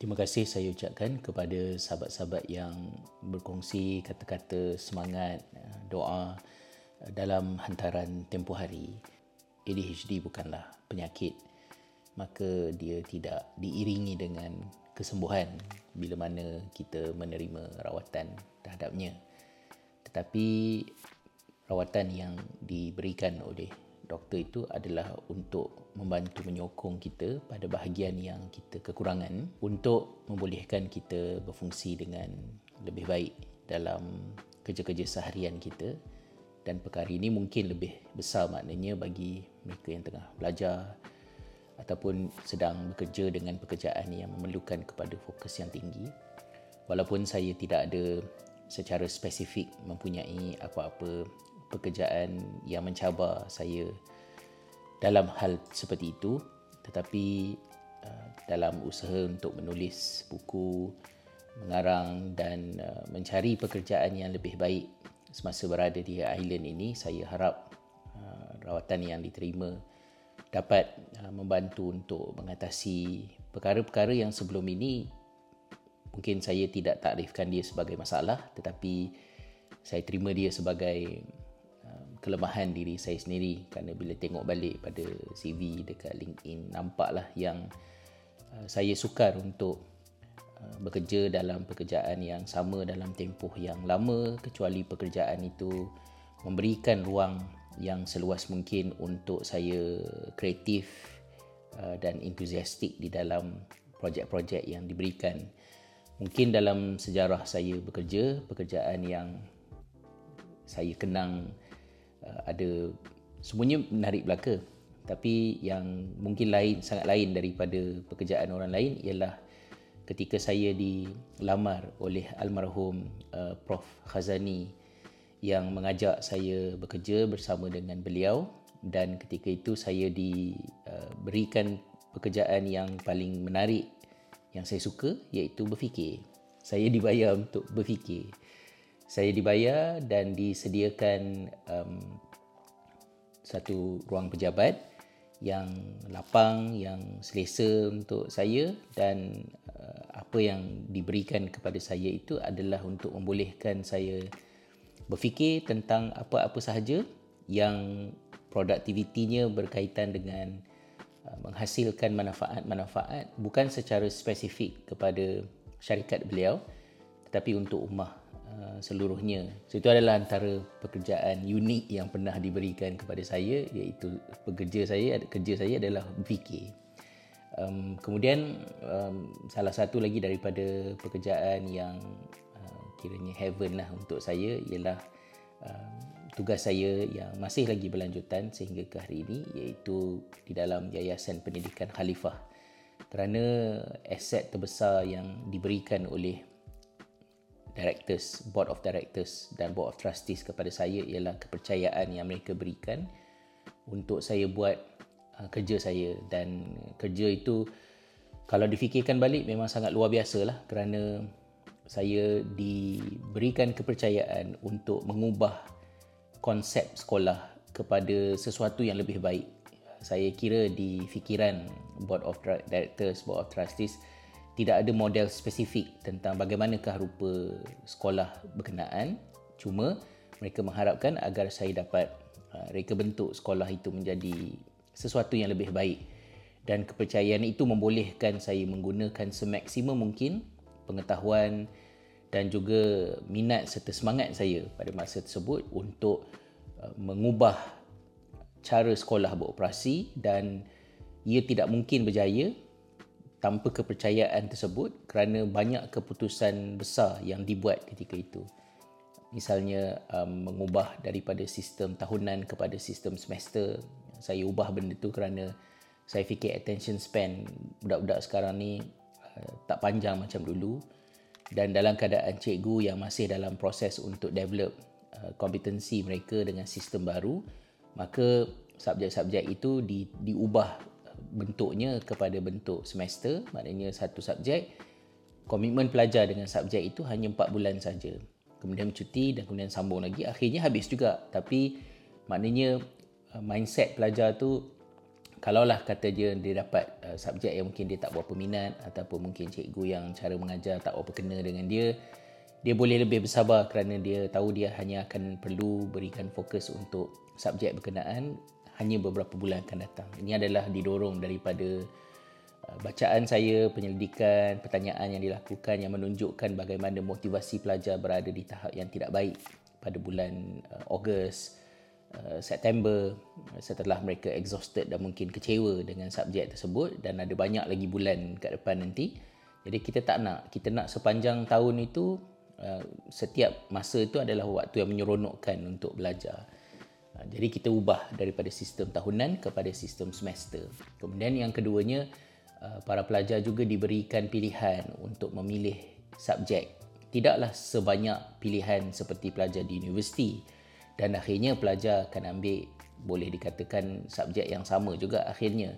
Terima kasih saya ucapkan kepada sahabat-sahabat yang berkongsi kata-kata semangat, eh, doa eh, dalam hantaran tempoh hari. ADHD bukanlah penyakit, maka dia tidak diiringi dengan kesembuhan bila mana kita menerima rawatan terhadapnya. Tetapi rawatan yang diberikan oleh doktor itu adalah untuk membantu menyokong kita pada bahagian yang kita kekurangan untuk membolehkan kita berfungsi dengan lebih baik dalam kerja-kerja seharian kita. Dan perkara ini mungkin lebih besar maknanya bagi mereka yang tengah belajar ataupun sedang bekerja dengan pekerjaan yang memerlukan kepada fokus yang tinggi. Walaupun saya tidak ada secara spesifik mempunyai apa-apa pekerjaan yang mencabar saya dalam hal seperti itu. Tetapi uh, dalam usaha untuk menulis buku mengarang dan uh, mencari pekerjaan yang lebih baik semasa berada di island ini saya harap uh, rawatan yang diterima dapat membantu untuk mengatasi perkara-perkara yang sebelum ini mungkin saya tidak takrifkan dia sebagai masalah tetapi saya terima dia sebagai kelemahan diri saya sendiri kerana bila tengok balik pada CV dekat LinkedIn nampaklah yang uh, saya sukar untuk uh, bekerja dalam pekerjaan yang sama dalam tempoh yang lama kecuali pekerjaan itu memberikan ruang yang seluas mungkin untuk saya kreatif uh, dan entusiastik di dalam projek-projek yang diberikan. Mungkin dalam sejarah saya bekerja pekerjaan yang saya kenang ada semuanya menarik belaka. Tapi yang mungkin lain sangat lain daripada pekerjaan orang lain ialah ketika saya dilamar oleh almarhum uh, Prof. Khazani yang mengajak saya bekerja bersama dengan beliau dan ketika itu saya diberikan uh, pekerjaan yang paling menarik yang saya suka iaitu berfikir. Saya dibayar untuk berfikir. Saya dibayar dan disediakan um, satu ruang pejabat yang lapang, yang selesa untuk saya dan uh, apa yang diberikan kepada saya itu adalah untuk membolehkan saya berfikir tentang apa-apa sahaja yang produktivitinya berkaitan dengan uh, menghasilkan manfaat-manfaat bukan secara spesifik kepada syarikat beliau tetapi untuk ummah Uh, seluruhnya. So, itu adalah antara pekerjaan unik yang pernah diberikan kepada saya iaitu pekerja saya kerja saya adalah berfikir. Um, kemudian um, salah satu lagi daripada pekerjaan yang uh, kiranya heaven lah untuk saya ialah uh, tugas saya yang masih lagi berlanjutan sehingga ke hari ini iaitu di dalam Yayasan Pendidikan Khalifah kerana aset terbesar yang diberikan oleh directors, board of directors dan board of trustees kepada saya ialah kepercayaan yang mereka berikan untuk saya buat uh, kerja saya dan kerja itu kalau difikirkan balik memang sangat luar biasa lah kerana saya diberikan kepercayaan untuk mengubah konsep sekolah kepada sesuatu yang lebih baik. Saya kira di fikiran board of directors, board of trustees tidak ada model spesifik tentang bagaimanakah rupa sekolah berkenaan. Cuma mereka mengharapkan agar saya dapat uh, reka bentuk sekolah itu menjadi sesuatu yang lebih baik. Dan kepercayaan itu membolehkan saya menggunakan semaksimum mungkin pengetahuan dan juga minat serta semangat saya pada masa tersebut untuk uh, mengubah cara sekolah beroperasi dan ia tidak mungkin berjaya tanpa kepercayaan tersebut kerana banyak keputusan besar yang dibuat ketika itu. Misalnya um, mengubah daripada sistem tahunan kepada sistem semester. Saya ubah benda tu kerana saya fikir attention span budak-budak sekarang ni uh, tak panjang macam dulu dan dalam keadaan cikgu yang masih dalam proses untuk develop uh, kompetensi mereka dengan sistem baru maka subjek-subjek itu di, diubah bentuknya kepada bentuk semester maknanya satu subjek. Komitmen pelajar dengan subjek itu hanya 4 bulan saja. Kemudian cuti dan kemudian sambung lagi. Akhirnya habis juga. Tapi maknanya uh, mindset pelajar tu kalaulah kata dia dia dapat uh, subjek yang mungkin dia tak berapa minat ataupun mungkin cikgu yang cara mengajar tak berapa kena dengan dia dia boleh lebih bersabar kerana dia tahu dia hanya akan perlu berikan fokus untuk subjek berkenaan hanya beberapa bulan akan datang. Ini adalah didorong daripada uh, bacaan saya, penyelidikan, pertanyaan yang dilakukan yang menunjukkan bagaimana motivasi pelajar berada di tahap yang tidak baik pada bulan uh, Ogos, uh, September setelah mereka exhausted dan mungkin kecewa dengan subjek tersebut dan ada banyak lagi bulan kat depan nanti. Jadi kita tak nak, kita nak sepanjang tahun itu setiap masa itu adalah waktu yang menyeronokkan untuk belajar. Ha, jadi kita ubah daripada sistem tahunan kepada sistem semester. Kemudian yang keduanya, uh, para pelajar juga diberikan pilihan untuk memilih subjek. Tidaklah sebanyak pilihan seperti pelajar di universiti dan akhirnya pelajar akan ambil boleh dikatakan subjek yang sama juga akhirnya.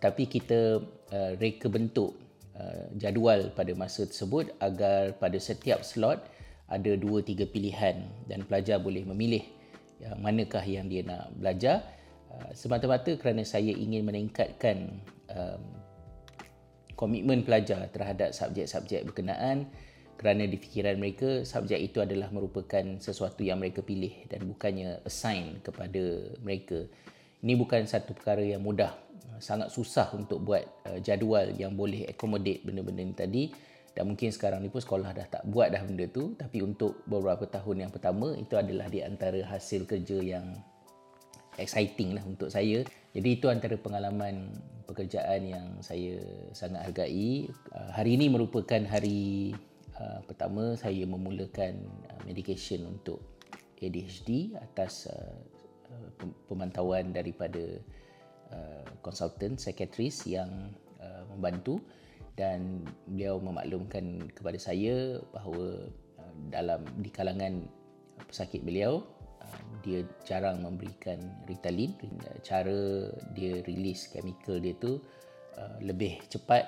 Tetapi kita uh, reka bentuk uh, jadual pada masa tersebut agar pada setiap slot ada dua tiga pilihan dan pelajar boleh memilih yang manakah yang dia nak belajar? Uh, semata-mata kerana saya ingin meningkatkan um, komitmen pelajar terhadap subjek-subjek berkenaan kerana di fikiran mereka subjek itu adalah merupakan sesuatu yang mereka pilih dan bukannya assign kepada mereka. Ini bukan satu perkara yang mudah sangat susah untuk buat uh, jadual yang boleh accommodate benda-benda ini tadi dan mungkin sekarang ni pun sekolah dah tak buat dah benda tu. Tapi untuk beberapa tahun yang pertama itu adalah di antara hasil kerja yang exciting lah untuk saya. Jadi itu antara pengalaman pekerjaan yang saya sangat hargai. Uh, hari ini merupakan hari uh, pertama saya memulakan uh, medication untuk ADHD atas pemantauan daripada konsultan psychiatrist yang membantu dan beliau memaklumkan kepada saya bahawa uh, dalam di kalangan pesakit beliau uh, dia jarang memberikan Ritalin. Cara dia release chemical dia tu uh, lebih cepat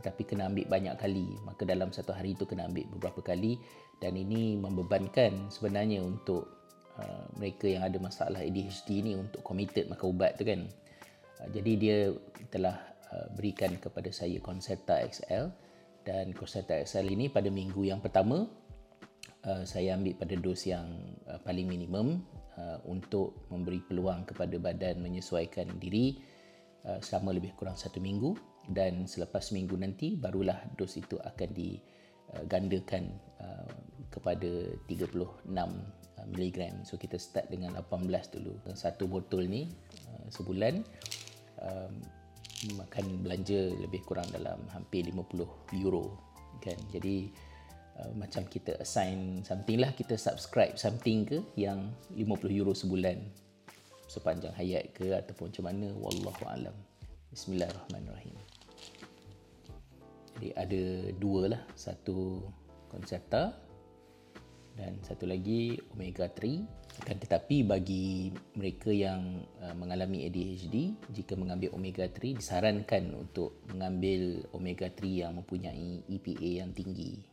tetapi kena ambil banyak kali. Maka dalam satu hari itu kena ambil beberapa kali. Dan ini membebankan sebenarnya untuk mereka yang ada masalah ADHD ni untuk committed makan ubat tu kan. Jadi dia telah Uh, berikan kepada saya Concerta XL dan Concerta XL ini pada minggu yang pertama uh, saya ambil pada dos yang uh, paling minimum untuk memberi peluang kepada badan menyesuaikan diri selama lebih kurang satu minggu. Dan selepas minggu nanti barulah dos itu akan digandakan kepada 36 mg so kita start dengan 18 dulu. Satu botol ni sebulan. Um, makan belanja lebih kurang dalam hampir 50 euro kan? Jadi uh, macam kita assign something lah kita subscribe something ke yang 50 euro sebulan sepanjang hayat ke ataupun macam mana wallahu alam. Bismillahirrahmanirrahim. Jadi ada dua lah. Satu konserta dan satu lagi omega 3 akan tetapi bagi mereka yang uh, mengalami ADHD jika mengambil omega 3 disarankan untuk mengambil omega 3 yang mempunyai EPA yang tinggi